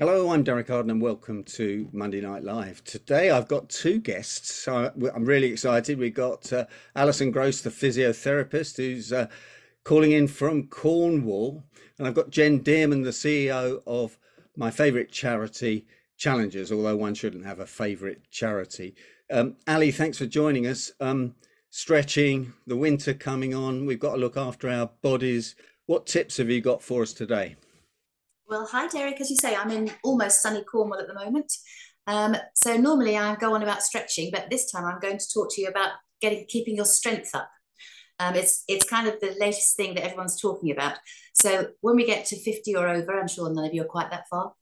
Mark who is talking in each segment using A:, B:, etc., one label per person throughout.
A: Hello, I'm Derek Arden and welcome to Monday Night Live. Today I've got two guests, so I'm really excited. We've got uh, Alison Gross, the physiotherapist, who's uh, calling in from Cornwall, and I've got Jen Dearman, the CEO of my favourite charity, Challengers, although one shouldn't have a favourite charity. Um, Ali, thanks for joining us. Um, stretching, the winter coming on, we've got to look after our bodies. What tips have you got for us today?
B: Well, hi, Derek. As you say, I'm in almost sunny Cornwall at the moment. Um, so normally I go on about stretching, but this time I'm going to talk to you about getting keeping your strength up. Um, it's it's kind of the latest thing that everyone's talking about. So when we get to 50 or over, I'm sure none of you are quite that far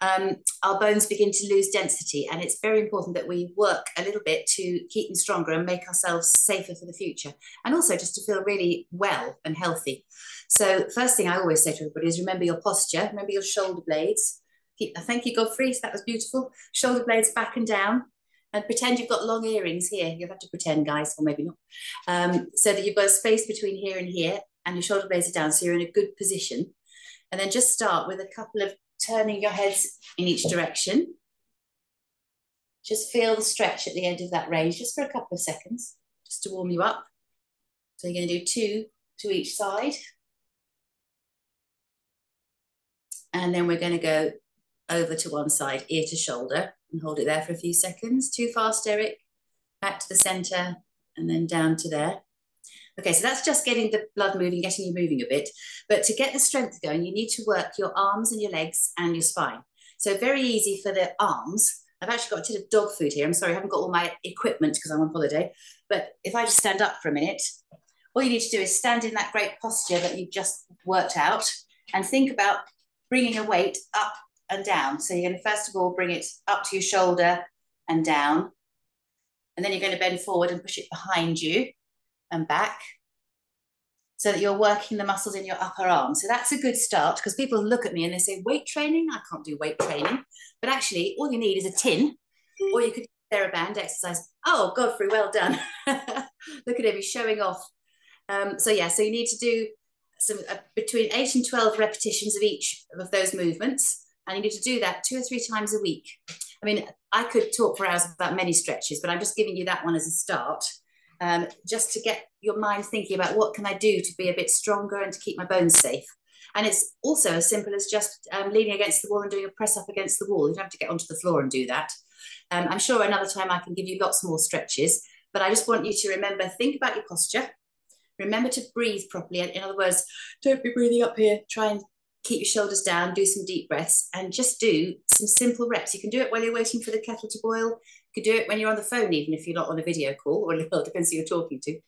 B: um, our bones begin to lose density. And it's very important that we work a little bit to keep them stronger and make ourselves safer for the future. And also just to feel really well and healthy. So, first thing I always say to everybody is remember your posture, remember your shoulder blades. Keep, thank you, Godfrey. That was beautiful. Shoulder blades back and down. And pretend you've got long earrings here. You'll have to pretend, guys, or maybe not. Um, so that you've got a space between here and here, and your shoulder blades are down, so you're in a good position. And then just start with a couple of turning your heads in each direction. Just feel the stretch at the end of that range, just for a couple of seconds, just to warm you up. So you're going to do two to each side. And then we're going to go over to one side, ear to shoulder, and hold it there for a few seconds. Too fast, Eric. Back to the center, and then down to there. Okay, so that's just getting the blood moving, getting you moving a bit. But to get the strength going, you need to work your arms and your legs and your spine. So very easy for the arms. I've actually got a bit of dog food here. I'm sorry, I haven't got all my equipment because I'm on holiday. But if I just stand up for a minute, all you need to do is stand in that great posture that you've just worked out and think about bringing a weight up and down. So you're going to first of all bring it up to your shoulder and down. And then you're going to bend forward and push it behind you and back so that you're working the muscles in your upper arm. So that's a good start because people look at me and they say, weight training? I can't do weight training. But actually, all you need is a tin, or you could do a band exercise. Oh, Godfrey, well done. look at him, he's showing off. Um, so, yeah, so you need to do some uh, between eight and 12 repetitions of each of those movements. And you need to do that two or three times a week. I mean, I could talk for hours about many stretches, but I'm just giving you that one as a start um, just to get your mind thinking about what can I do to be a bit stronger and to keep my bones safe. And it's also as simple as just um, leaning against the wall and doing a press up against the wall. You don't have to get onto the floor and do that. Um, I'm sure another time I can give you lots more stretches, but I just want you to remember think about your posture. Remember to breathe properly. In other words, don't be breathing up here. Try and keep your shoulders down, do some deep breaths, and just do some simple reps. You can do it while you're waiting for the kettle to boil. You can do it when you're on the phone, even if you're not on a video call, or it depends who you're talking to.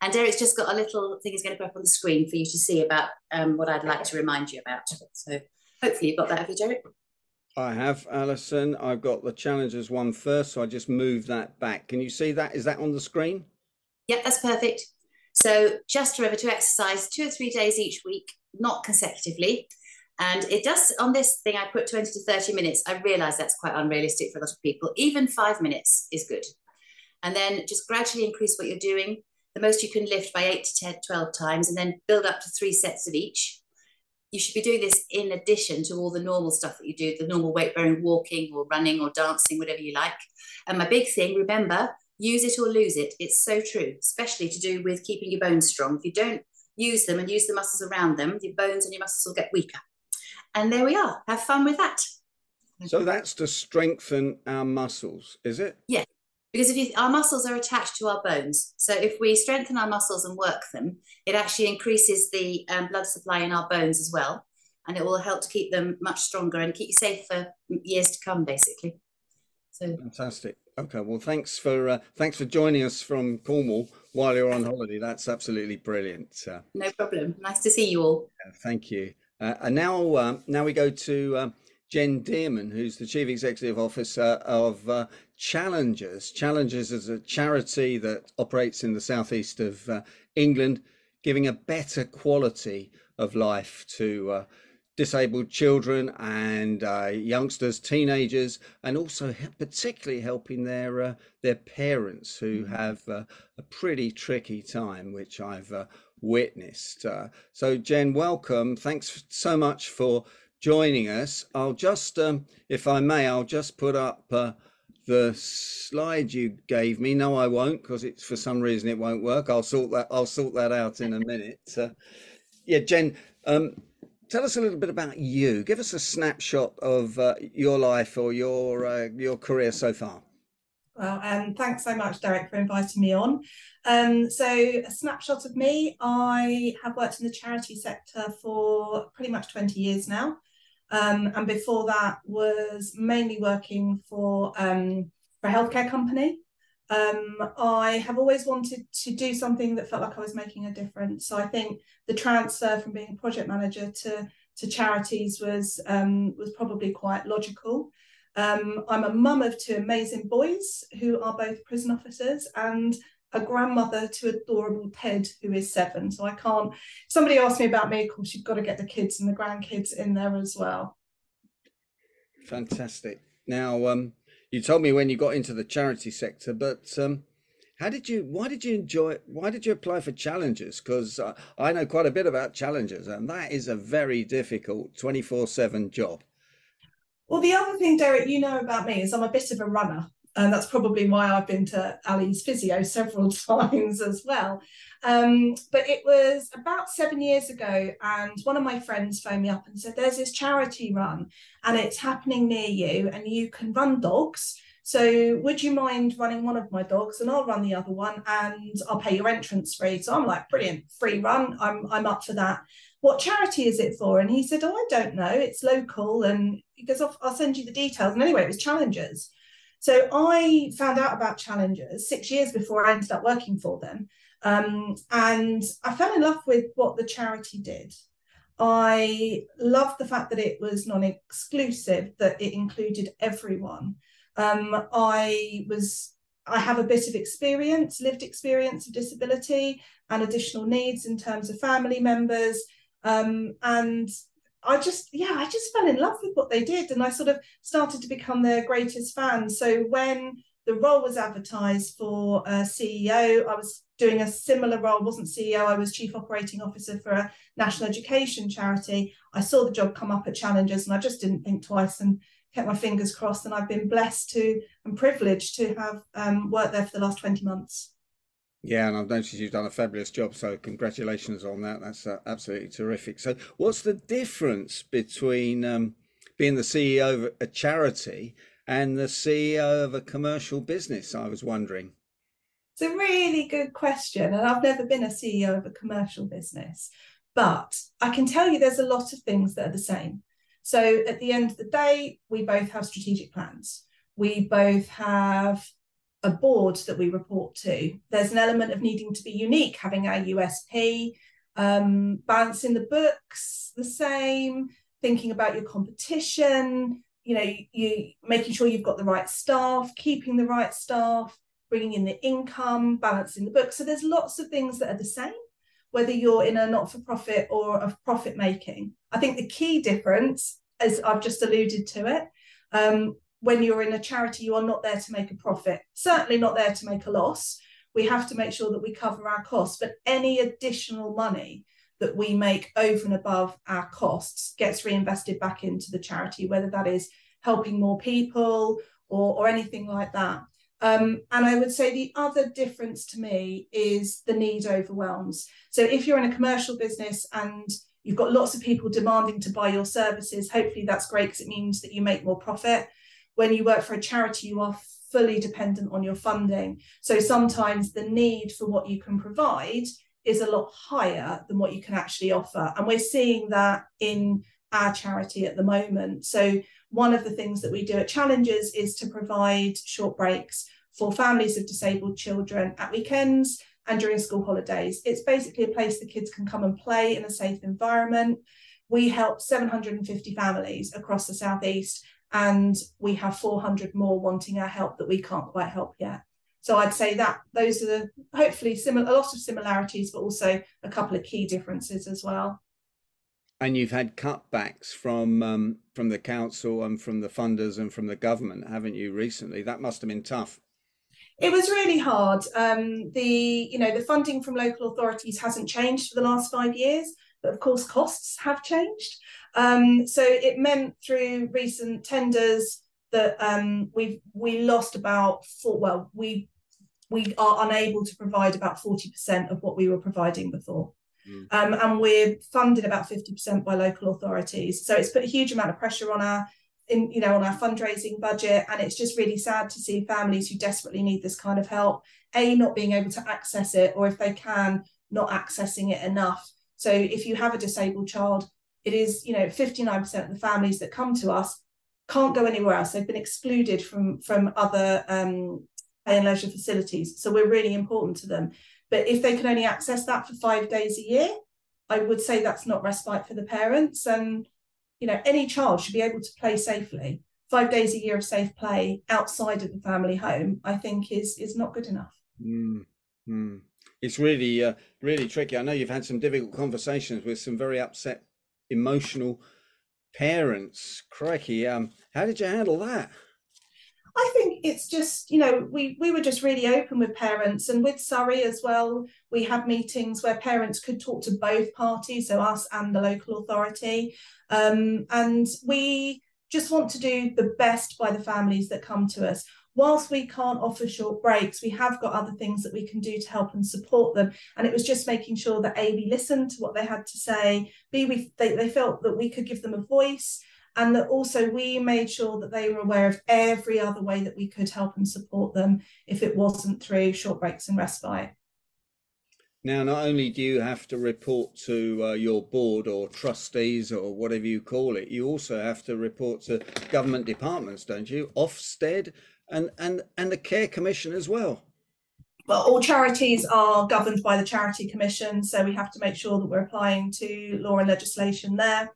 B: And Derek's just got a little thing he's going to put up on the screen for you to see about um, what I'd like to remind you about. So hopefully you've got that, have you, Derek?
A: I have, Alison. I've got the Challengers one first, so I just move that back. Can you see that? Is that on the screen?
B: Yep, that's perfect. So just remember to exercise two or three days each week, not consecutively. And it does, on this thing, I put 20 to 30 minutes. I realize that's quite unrealistic for a lot of people. Even five minutes is good. And then just gradually increase what you're doing. The most you can lift by eight to 10, 12 times, and then build up to three sets of each. You should be doing this in addition to all the normal stuff that you do, the normal weight bearing, walking or running or dancing, whatever you like. And my big thing, remember, use it or lose it. It's so true, especially to do with keeping your bones strong. If you don't use them and use the muscles around them, your bones and your muscles will get weaker. And there we are. Have fun with that.
A: So that's to strengthen our muscles, is it?
B: Yeah. Because if you, our muscles are attached to our bones, so if we strengthen our muscles and work them, it actually increases the um, blood supply in our bones as well, and it will help to keep them much stronger and keep you safe for years to come, basically.
A: So fantastic. Okay, well, thanks for uh, thanks for joining us from Cornwall while you're on holiday. That's absolutely brilliant.
B: Uh, no problem. Nice to see you all.
A: thank you. Uh, and now, um, now we go to um, Jen Dearman, who's the Chief Executive Officer of uh, Challengers. Challengers is a charity that operates in the southeast of uh, England, giving a better quality of life to uh, disabled children and uh, youngsters, teenagers, and also particularly helping their uh, their parents who mm-hmm. have uh, a pretty tricky time, which I've uh, witnessed. Uh, so, Jen, welcome. Thanks so much for joining us. I'll just, um, if I may, I'll just put up uh, the slide you gave me. No, I won't, because it's for some reason it won't work. I'll sort that. I'll sort that out in a minute. Uh, yeah, Jen, um, tell us a little bit about you. Give us a snapshot of uh, your life or your uh, your career so far.
C: Well, um, thanks so much, Derek, for inviting me on. Um, so, a snapshot of me I have worked in the charity sector for pretty much 20 years now. Um, and before that, was mainly working for, um, for a healthcare company. Um, I have always wanted to do something that felt like I was making a difference. So, I think the transfer from being a project manager to to charities was um, was probably quite logical. Um, I'm a mum of two amazing boys who are both prison officers and a grandmother to adorable Ted, who is seven. So I can't. Somebody asked me about me. Of course, you've got to get the kids and the grandkids in there as well.
A: Fantastic. Now, um, you told me when you got into the charity sector, but um, how did you? Why did you enjoy? Why did you apply for Challengers? Because uh, I know quite a bit about Challengers, and that is a very difficult twenty-four-seven job.
C: Well, the other thing, Derek, you know about me is I'm a bit of a runner. And that's probably why I've been to Ali's physio several times as well. Um, but it was about seven years ago, and one of my friends phoned me up and said, There's this charity run, and it's happening near you, and you can run dogs. So, would you mind running one of my dogs, and I'll run the other one, and I'll pay your entrance fee. So I'm like, brilliant, free run. I'm I'm up for that what charity is it for? And he said, oh, I don't know. It's local. And he goes, I'll, I'll send you the details. And anyway, it was Challengers. So I found out about Challengers six years before I ended up working for them. Um, and I fell in love with what the charity did. I loved the fact that it was non exclusive, that it included everyone. Um, I was I have a bit of experience, lived experience of disability and additional needs in terms of family members, um, and I just, yeah, I just fell in love with what they did. And I sort of started to become their greatest fan. So when the role was advertised for a CEO, I was doing a similar role, wasn't CEO, I was chief operating officer for a national education charity. I saw the job come up at Challengers and I just didn't think twice and kept my fingers crossed. And I've been blessed to and privileged to have um, worked there for the last 20 months.
A: Yeah, and I've noticed you've done a fabulous job. So congratulations on that. That's uh, absolutely terrific. So, what's the difference between um, being the CEO of a charity and the CEO of a commercial business? I was wondering.
C: It's a really good question, and I've never been a CEO of a commercial business, but I can tell you there's a lot of things that are the same. So, at the end of the day, we both have strategic plans. We both have a board that we report to. There's an element of needing to be unique, having our USP, um, balancing the books the same, thinking about your competition, you know, you making sure you've got the right staff, keeping the right staff, bringing in the income, balancing the books. So there's lots of things that are the same, whether you're in a not-for-profit or a profit making. I think the key difference, as I've just alluded to it, um, when you're in a charity, you are not there to make a profit, certainly not there to make a loss. We have to make sure that we cover our costs, but any additional money that we make over and above our costs gets reinvested back into the charity, whether that is helping more people or, or anything like that. Um, and I would say the other difference to me is the need overwhelms. So if you're in a commercial business and you've got lots of people demanding to buy your services, hopefully that's great because it means that you make more profit when you work for a charity, you are fully dependent on your funding. So sometimes the need for what you can provide is a lot higher than what you can actually offer. And we're seeing that in our charity at the moment. So one of the things that we do at Challengers is to provide short breaks for families of disabled children at weekends and during school holidays. It's basically a place the kids can come and play in a safe environment. We help 750 families across the southeast and we have 400 more wanting our help that we can't quite help yet. So I'd say that those are the hopefully similar a lot of similarities, but also a couple of key differences as well.
A: And you've had cutbacks from um, from the council and from the funders and from the government, haven't you? Recently, that must have been tough.
C: It was really hard. Um, the you know the funding from local authorities hasn't changed for the last five years, But of course, costs have changed. Um, so it meant through recent tenders that um, we we lost about four. Well, we we are unable to provide about forty percent of what we were providing before. Mm. Um, and we're funded about 50% by local authorities. So it's put a huge amount of pressure on our in you know on our fundraising budget. And it's just really sad to see families who desperately need this kind of help a not being able to access it or if they can not accessing it enough. So if you have a disabled child it is you know 59% of the families that come to us can't go anywhere else. They've been excluded from from other um pay and leisure facilities. So we're really important to them but if they can only access that for five days a year i would say that's not respite for the parents and you know, any child should be able to play safely. Five days a year of safe play outside of the family home, I think, is is not good enough.
A: Mm. It's really, uh, really tricky. I know you've had some difficult conversations with some very upset, emotional parents. Crikey, um, how did you handle that?
C: I think it's just, you know, we we were just really open with parents and with Surrey as well. We had meetings where parents could talk to both parties, so us and the local authority. Um, and we just want to do the best by the families that come to us. Whilst we can't offer short breaks, we have got other things that we can do to help and support them. And it was just making sure that A, we listened to what they had to say, B, we, they, they felt that we could give them a voice, and that also we made sure that they were aware of every other way that we could help and support them if it wasn't through short breaks and respite.
A: Now, not only do you have to report to uh, your board or trustees or whatever you call it, you also have to report to government departments, don't you? Ofsted and and and the Care Commission as well.
C: Well, all charities are governed by the Charity Commission, so we have to make sure that we're applying to law and legislation there.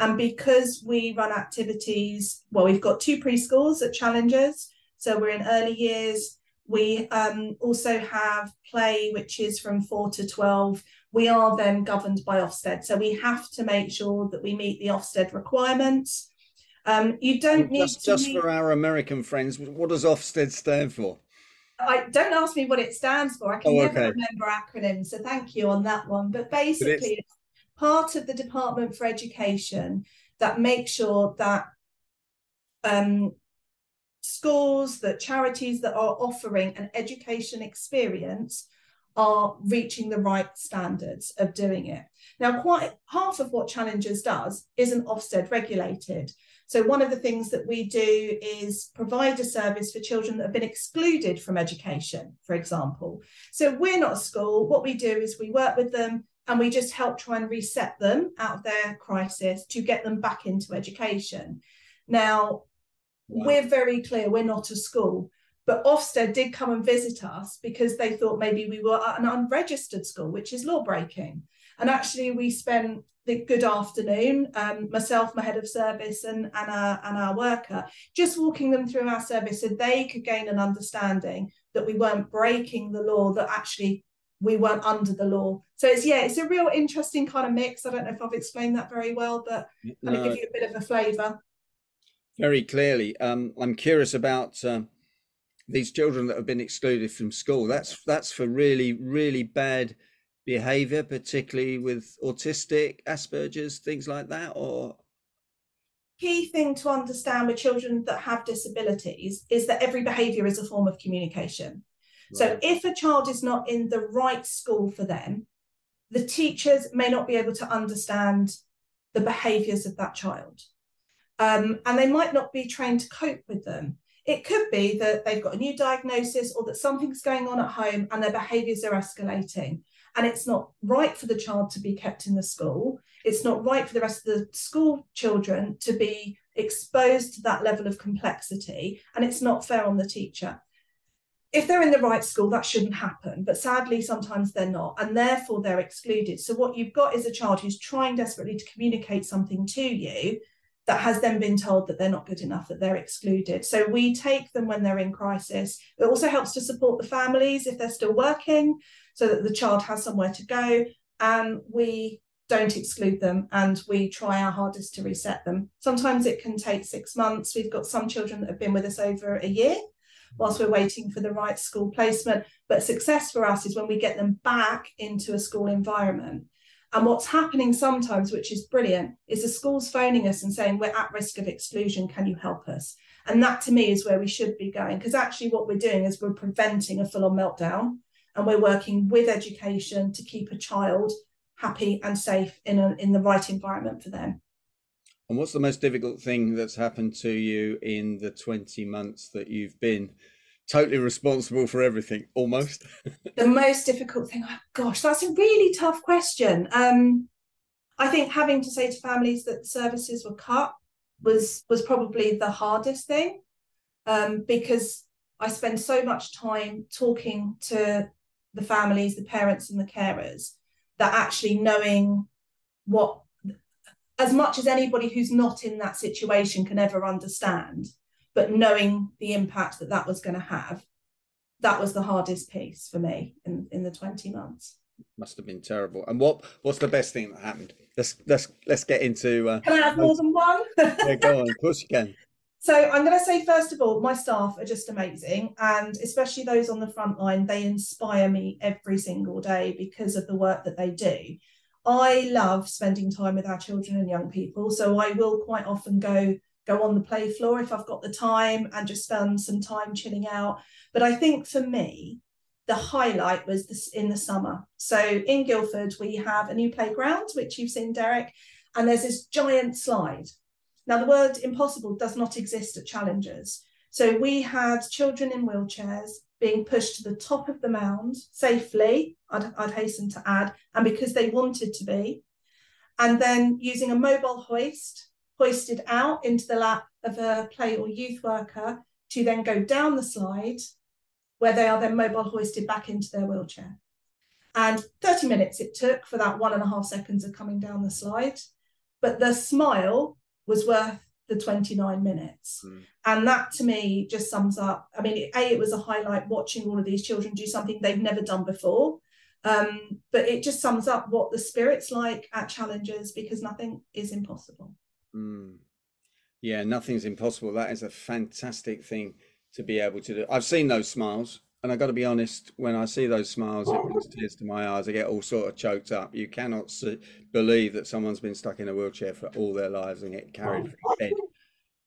C: And because we run activities, well, we've got two preschools at Challengers. So we're in early years. We um, also have play, which is from four to 12. We are then governed by Ofsted. So we have to make sure that we meet the Ofsted requirements. Um, you don't need
A: just, just meet... for our American friends, what does Ofsted stand for?
C: I don't ask me what it stands for. I can oh, never remember acronyms, so thank you on that one. But basically, but part of the Department for Education that makes sure that um, schools, that charities that are offering an education experience are reaching the right standards of doing it. Now, quite half of what Challengers does isn't Ofsted regulated. So, one of the things that we do is provide a service for children that have been excluded from education, for example. So, we're not a school. What we do is we work with them and we just help try and reset them out of their crisis to get them back into education. Now, wow. we're very clear we're not a school, but Ofsted did come and visit us because they thought maybe we were an unregistered school, which is law breaking. And actually, we spent the good afternoon, um, myself, my head of service, and, and, our, and our worker, just walking them through our service so they could gain an understanding that we weren't breaking the law, that actually we weren't under the law. So it's yeah, it's a real interesting kind of mix. I don't know if I've explained that very well, but kind of give you a bit of a flavour.
A: Very clearly, um, I'm curious about uh, these children that have been excluded from school. That's that's for really really bad behaviour, particularly with autistic, Asperger's, things like that, or
C: key thing to understand with children that have disabilities is that every behaviour is a form of communication. So if a child is not in the right school for them, the teachers may not be able to understand the behaviours of that child. Um, and they might not be trained to cope with them. It could be that they've got a new diagnosis or that something's going on at home and their behaviours are escalating. And it's not right for the child to be kept in the school. It's not right for the rest of the school children to be exposed to that level of complexity. And it's not fair on the teacher if they're in the right school, that shouldn't happen. But sadly, sometimes they're not, and therefore they're excluded. So, what you've got is a child who's trying desperately to communicate something to you that has then been told that they're not good enough, that they're excluded. So, we take them when they're in crisis. It also helps to support the families if they're still working so that the child has somewhere to go. And we don't exclude them and we try our hardest to reset them. Sometimes it can take six months. We've got some children that have been with us over a year whilst we're waiting for the right school placement. But success for us is when we get them back into a school environment. And what's happening sometimes, which is brilliant, is the schools phoning us and saying, We're at risk of exclusion. Can you help us? And that to me is where we should be going. Because actually, what we're doing is we're preventing a full on meltdown and we're working with education to keep a child happy and safe in, a, in the right environment for them.
A: And what's the most difficult thing that's happened to you in the 20 months that you've been totally responsible for everything almost?
C: The most difficult thing oh gosh that's a really tough question. Um i think having to say to families that services were cut was was probably the hardest thing um because i spend so much time talking to the families the parents and the carers that actually knowing what as much as anybody who's not in that situation can ever understand but knowing the impact that that was going to have that was the hardest piece for me in in the 20 months.
A: Must have been terrible. And what what's the best thing that happened? Let's let's let's get into
C: uh, can i have more than one?
A: Yeah go on. Of course you can.
C: So i'm going to say first of all my staff are just amazing and especially those on the front line they inspire me every single day because of the work that they do i love spending time with our children and young people so i will quite often go go on the play floor if I've got the time and just spend some time chilling out. But I think for me, the highlight was this in the summer. So in Guildford, we have a new playground, which you've seen, Derek, and there's this giant slide. Now, the word impossible does not exist at Challengers. So we had children in wheelchairs being pushed to the top of the mound safely, I'd, I'd hasten to add, and because they wanted to be. And then using a mobile hoist hoisted out into the lap of a play or youth worker to then go down the slide where they are then mobile hoisted back into their wheelchair. And 30 minutes it took for that one and a half seconds of coming down the slide. But the smile was worth the 29 minutes. Mm. And that to me just sums up. I mean, A, it was a highlight watching all of these children do something they've never done before. Um, but it just sums up what the spirit's like at Challengers because nothing is impossible.
A: Mm. Yeah, nothing's impossible. That is a fantastic thing to be able to do. I've seen those smiles, and I got to be honest. When I see those smiles, it brings tears to my eyes. I get all sort of choked up. You cannot see, believe that someone's been stuck in a wheelchair for all their lives and get carried from bed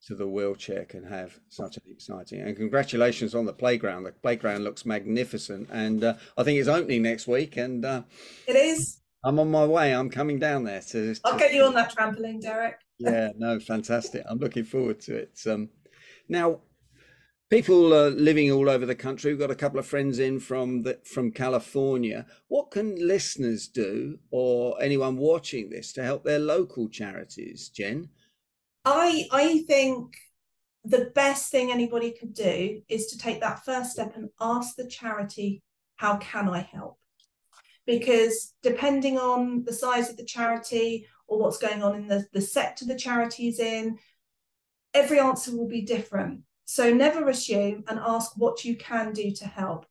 A: to the wheelchair can have such an exciting. And congratulations on the playground. The playground looks magnificent, and uh, I think it's opening next week. And uh,
C: it is.
A: I'm on my way. I'm coming down there to.
C: to I'll get you on that trampoline, Derek
A: yeah, no, fantastic. I'm looking forward to it. Um, now, people uh, living all over the country. We've got a couple of friends in from the, from California. What can listeners do, or anyone watching this, to help their local charities? Jen,
C: I I think the best thing anybody could do is to take that first step and ask the charity, "How can I help?" Because depending on the size of the charity or what's going on in the, the sector the charity is in, every answer will be different. So never assume and ask what you can do to help.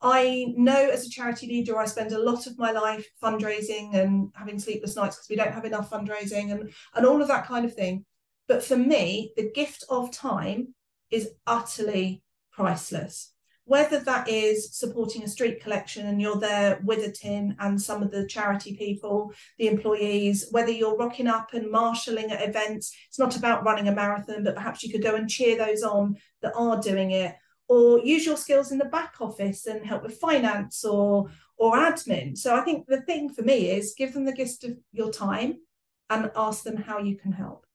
C: I know as a charity leader, I spend a lot of my life fundraising and having sleepless nights because we don't have enough fundraising and, and all of that kind of thing. But for me, the gift of time is utterly priceless whether that is supporting a street collection and you're there with a tin and some of the charity people, the employees, whether you're rocking up and marshalling at events, it's not about running a marathon, but perhaps you could go and cheer those on that are doing it, or use your skills in the back office and help with finance or or admin. So I think the thing for me is give them the gift of your time and ask them how you can help.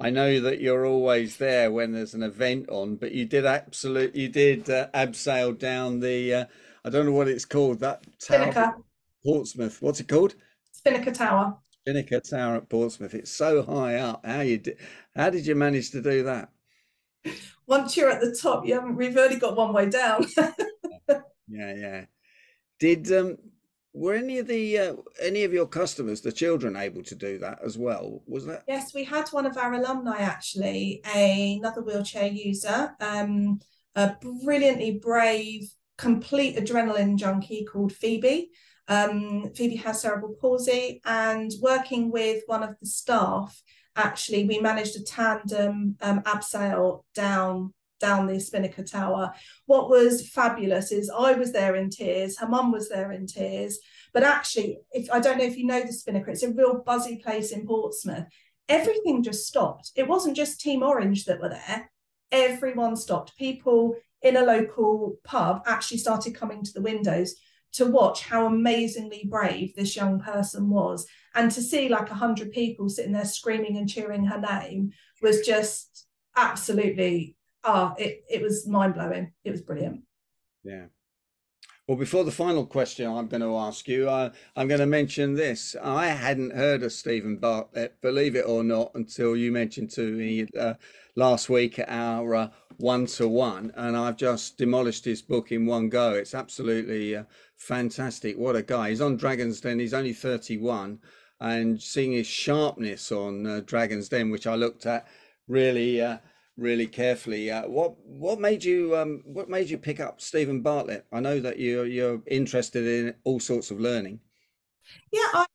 A: I know that you're always there when there's an event on, but you did absolute, you did uh, abseil down the, uh, I don't know what it's called, that
C: tower, Spinnaker.
A: Portsmouth. What's it called?
C: Spinnaker Tower.
A: Spinnaker Tower at Portsmouth. It's so high up. How you did? How did you manage to do that?
C: Once you're at the top, you haven't. We've only got one way down.
A: yeah, yeah. Did um were any of the uh, any of your customers the children able to do that as well? Was that
C: yes we had one of our alumni actually a, another wheelchair user um, a brilliantly brave complete adrenaline junkie called phoebe. Um, phoebe has cerebral palsy and working with one of the staff actually we managed a tandem um, abseil down down the Spinnaker Tower. What was fabulous is I was there in tears, her mum was there in tears. But actually, if I don't know if you know the Spinnaker, it's a real buzzy place in Portsmouth. Everything just stopped. It wasn't just Team Orange that were there. Everyone stopped. People in a local pub actually started coming to the windows to watch how amazingly brave this young person was and to see like a hundred people sitting there screaming and cheering her name was just absolutely ah oh, it, it was mind-blowing it was brilliant
A: yeah well, before the final question I'm going to ask you, uh, I'm going to mention this. I hadn't heard of Steven Bartlett, believe it or not, until you mentioned to me uh, last week at our one to one, and I've just demolished his book in one go. It's absolutely uh, fantastic. What a guy! He's on Dragon's Den. He's only 31, and seeing his sharpness on uh, Dragon's Den, which I looked at, really uh, really carefully. Uh, what what made you um, what made you pick up Steven Bartlett? I know that you're you're interested in all sorts of learning.
C: Yeah, I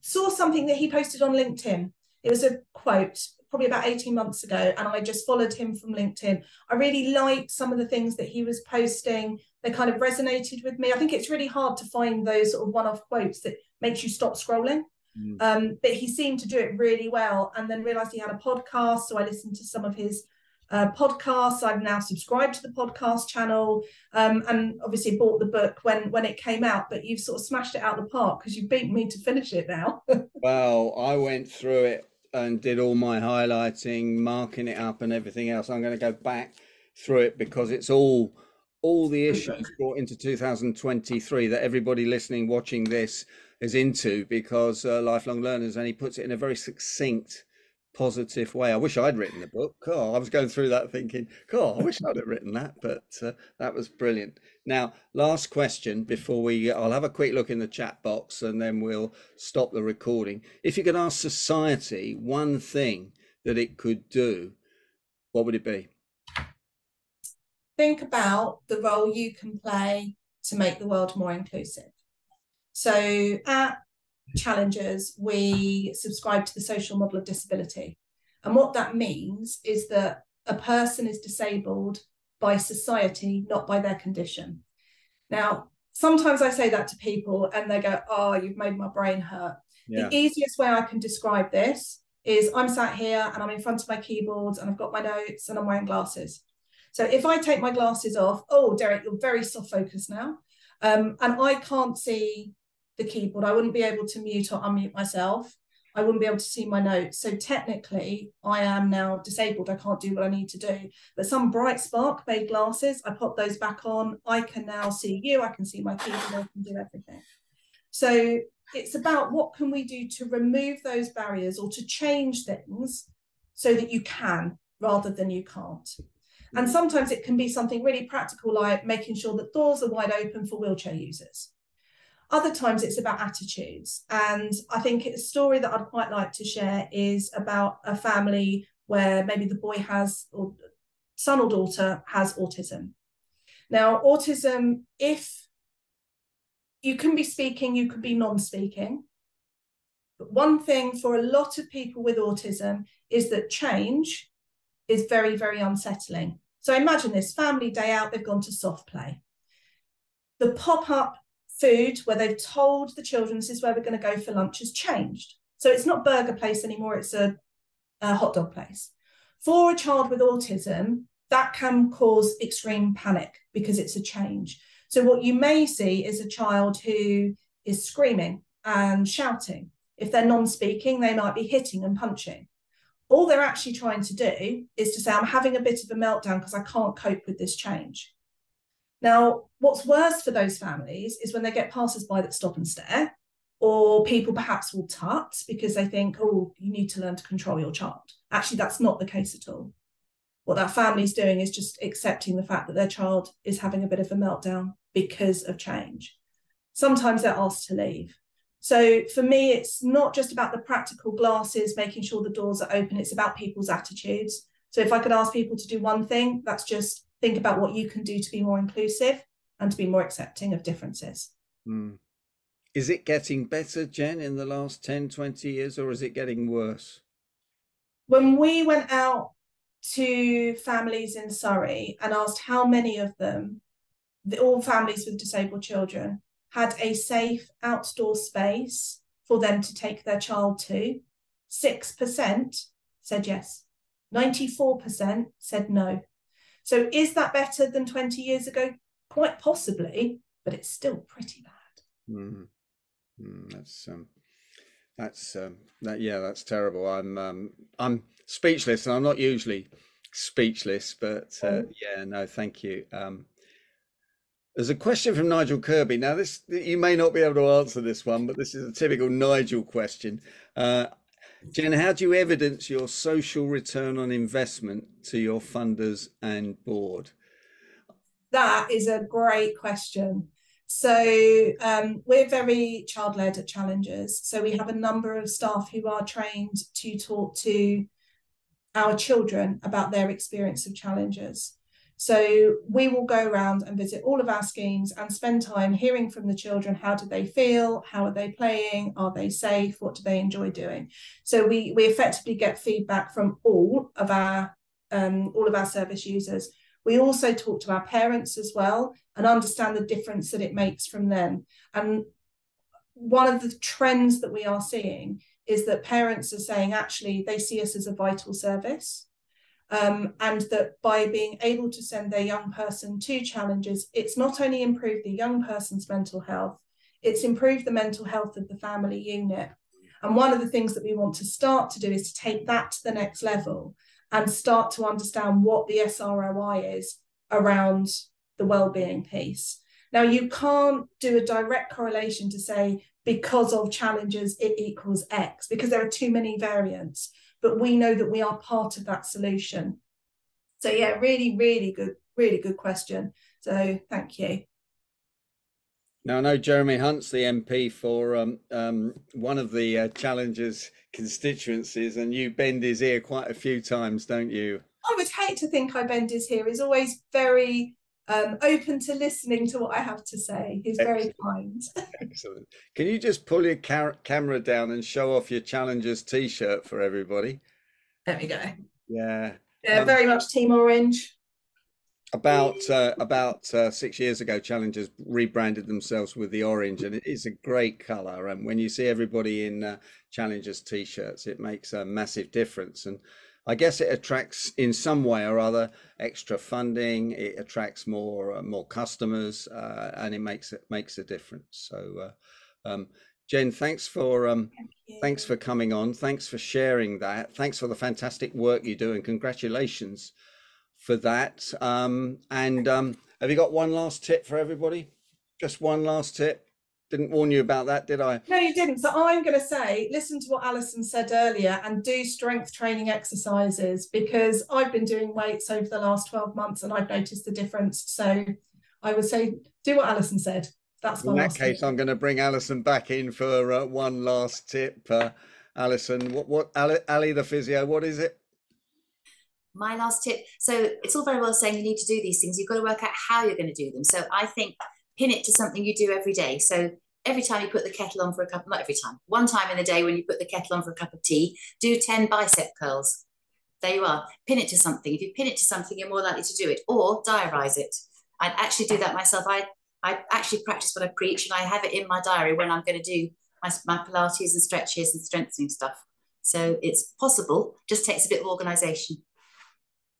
C: saw something that he posted on LinkedIn. It was a quote probably about 18 months ago, and I just followed him from LinkedIn. I really liked some of the things that he was posting. They kind of resonated with me. I think it's really hard to find those sort of one-off quotes that makes you stop scrolling. Mm. Um, but he seemed to do it really well and then realized he had a podcast. So I listened to some of his uh, podcasts. I've now subscribed to the podcast channel um, and obviously bought the book when when it came out. But you've sort of smashed it out of the park because you beat me to finish it now.
A: well, I went through it and did all my highlighting, marking it up, and everything else. I'm going to go back through it because it's all all the issues brought into 2023 that everybody listening, watching this is into because uh, lifelong learners, and he puts it in a very succinct, positive way. I wish I'd written the book. Oh, I was going through that thinking, oh, I wish I'd have written that, but uh, that was brilliant. Now, last question before we, I'll have a quick look in the chat box and then we'll stop the recording. If you could ask society one thing that it could do, what would it be?
C: Think about the role you can play to make the world more inclusive. So at Challengers, we subscribe to the social model of disability. And what that means is that a person is disabled by society, not by their condition. Now, sometimes I say that to people and they go, Oh, you've made my brain hurt. Yeah. The easiest way I can describe this is I'm sat here and I'm in front of my keyboards and I've got my notes and I'm wearing glasses. So if I take my glasses off, oh, Derek, you're very soft focused now. Um, and I can't see the keyboard. I wouldn't be able to mute or unmute myself. I wouldn't be able to see my notes. So technically, I am now disabled. I can't do what I need to do. But some bright spark made glasses, I pop those back on. I can now see you. I can see my keyboard. I can do everything. So it's about what can we do to remove those barriers or to change things so that you can rather than you can't. And sometimes it can be something really practical like making sure that doors are wide open for wheelchair users. Other times it's about attitudes. And I think a story that I'd quite like to share is about a family where maybe the boy has, or son or daughter has autism. Now, autism, if you can be speaking, you could be non speaking. But one thing for a lot of people with autism is that change is very, very unsettling. So imagine this family day out, they've gone to soft play. The pop up food where they've told the children this is where we're going to go for lunch has changed. So it's not burger place anymore, it's a, a hot dog place. For a child with autism, that can cause extreme panic because it's a change. So what you may see is a child who is screaming and shouting. If they're non-speaking, they might be hitting and punching. All they're actually trying to do is to say, I'm having a bit of a meltdown because I can't cope with this change. Now, what's worse for those families is when they get passers-by that stop and stare, or people perhaps will tut because they think, oh, you need to learn to control your child. Actually, that's not the case at all. What that family is doing is just accepting the fact that their child is having a bit of a meltdown because of change. Sometimes they're asked to leave. So for me, it's not just about the practical glasses, making sure the doors are open, it's about people's attitudes. So if I could ask people to do one thing, that's just think about what you can do to be more inclusive and to be more accepting of differences.
A: Mm. Is it getting better, Jen, in the last 10, 20 years, or is it getting worse?
C: When we went out to families in Surrey and asked how many of them, the, all families with disabled children, had a safe outdoor space for them to take their child to. 6% said yes. 94% said no. So is that better than 20 years ago? Quite possibly, but it's still pretty bad.
A: Mm. Mm, that's um, that's um, that yeah, that's terrible. I'm um, I'm speechless, and I'm not usually speechless, but uh, oh. yeah, no, thank you. Um, there's a question from Nigel Kirby. Now, this you may not be able to answer this one, but this is a typical Nigel question. Uh, Jen, how do you evidence your social return on investment to your funders and board?
C: That is a great question. So um, we're very child led at Challengers. So we have a number of staff who are trained to talk to our children about their experience of Challengers. So we will go around and visit all of our schemes and spend time hearing from the children. How do they feel? How are they playing? Are they safe? What do they enjoy doing? So we we effectively get feedback from all of our um, all of our service users. We also talk to our parents as well and understand the difference that it makes from them. And one of the trends that we are seeing is that parents are saying actually they see us as a vital service um, and that by being able to send their young person to Challengers, it's not only improved the young person's mental health, it's improved the mental health of the family unit. And one of the things that we want to start to do is to take that to the next level and start to understand what the SROI is around the well-being piece. Now you can't do a direct correlation to say because of Challengers, it equals X because there are too many variants but we know that we are part of that solution. So yeah, really, really good, really good question. So thank you.
A: Now I know Jeremy Hunt's the MP for um, um, one of the uh, Challengers constituencies, and you bend his ear quite a few times, don't you?
C: I would hate to think I bend his ear. He's always very um, open to listening to what I have to say. He's Excellent. very kind.
A: Excellent. Can you just pull your ca camera down and show off your Challengers t-shirt for everybody?
C: There we go.
A: Yeah.
C: Yeah, um, very much Team Orange.
A: About uh, about uh, six years ago, Challengers rebranded themselves with the orange, and it is a great color. And when you see everybody in uh, Challengers t-shirts, it makes a massive difference. And I guess it attracts in some way or other extra funding. It attracts more uh, more customers, uh, and it makes it makes a difference. So, uh, um, Jen, thanks for um, Thank thanks for coming on. Thanks for sharing that. Thanks for the fantastic work you do, and congratulations for that. Um, and um, have you got one last tip for everybody? Just one last tip. Didn't warn you about that, did I?
C: No, you didn't. So I'm going to say, listen to what Alison said earlier and do strength training exercises because I've been doing weights over the last 12 months and I've noticed the difference. So I would say, do what Alison said. That's
A: in that case. Tip. I'm going to bring Alison back in for uh, one last tip. Uh, Alison, what what Ali, Ali the physio? What is it?
B: My last tip. So it's all very well saying you need to do these things. You've got to work out how you're going to do them. So I think pin it to something you do every day. So every time you put the kettle on for a cup, not every time, one time in the day when you put the kettle on for a cup of tea, do 10 bicep curls. There you are. Pin it to something. If you pin it to something, you're more likely to do it or diarize it. I'd actually do that myself. I, I actually practice what I preach and I have it in my diary when I'm going to do my, my Pilates and stretches and strengthening stuff. So it's possible, just takes a bit of organization.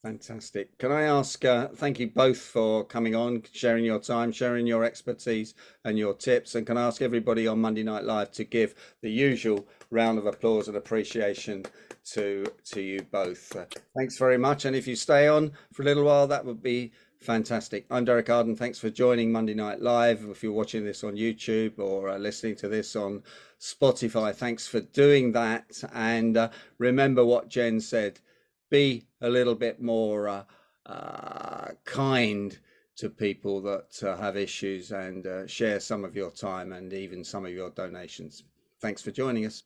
A: Fantastic. Can I ask, uh, thank you both for coming on, sharing your time, sharing your expertise and your tips. And can I ask everybody on Monday Night Live to give the usual round of applause and appreciation to, to you both. Uh, thanks very much. And if you stay on for a little while, that would be fantastic. I'm Derek Arden. Thanks for joining Monday Night Live. If you're watching this on YouTube or uh, listening to this on Spotify, thanks for doing that. And uh, remember what Jen said be a little bit more uh, uh, kind to people that uh, have issues and uh, share some of your time and even some of your donations. Thanks for joining us.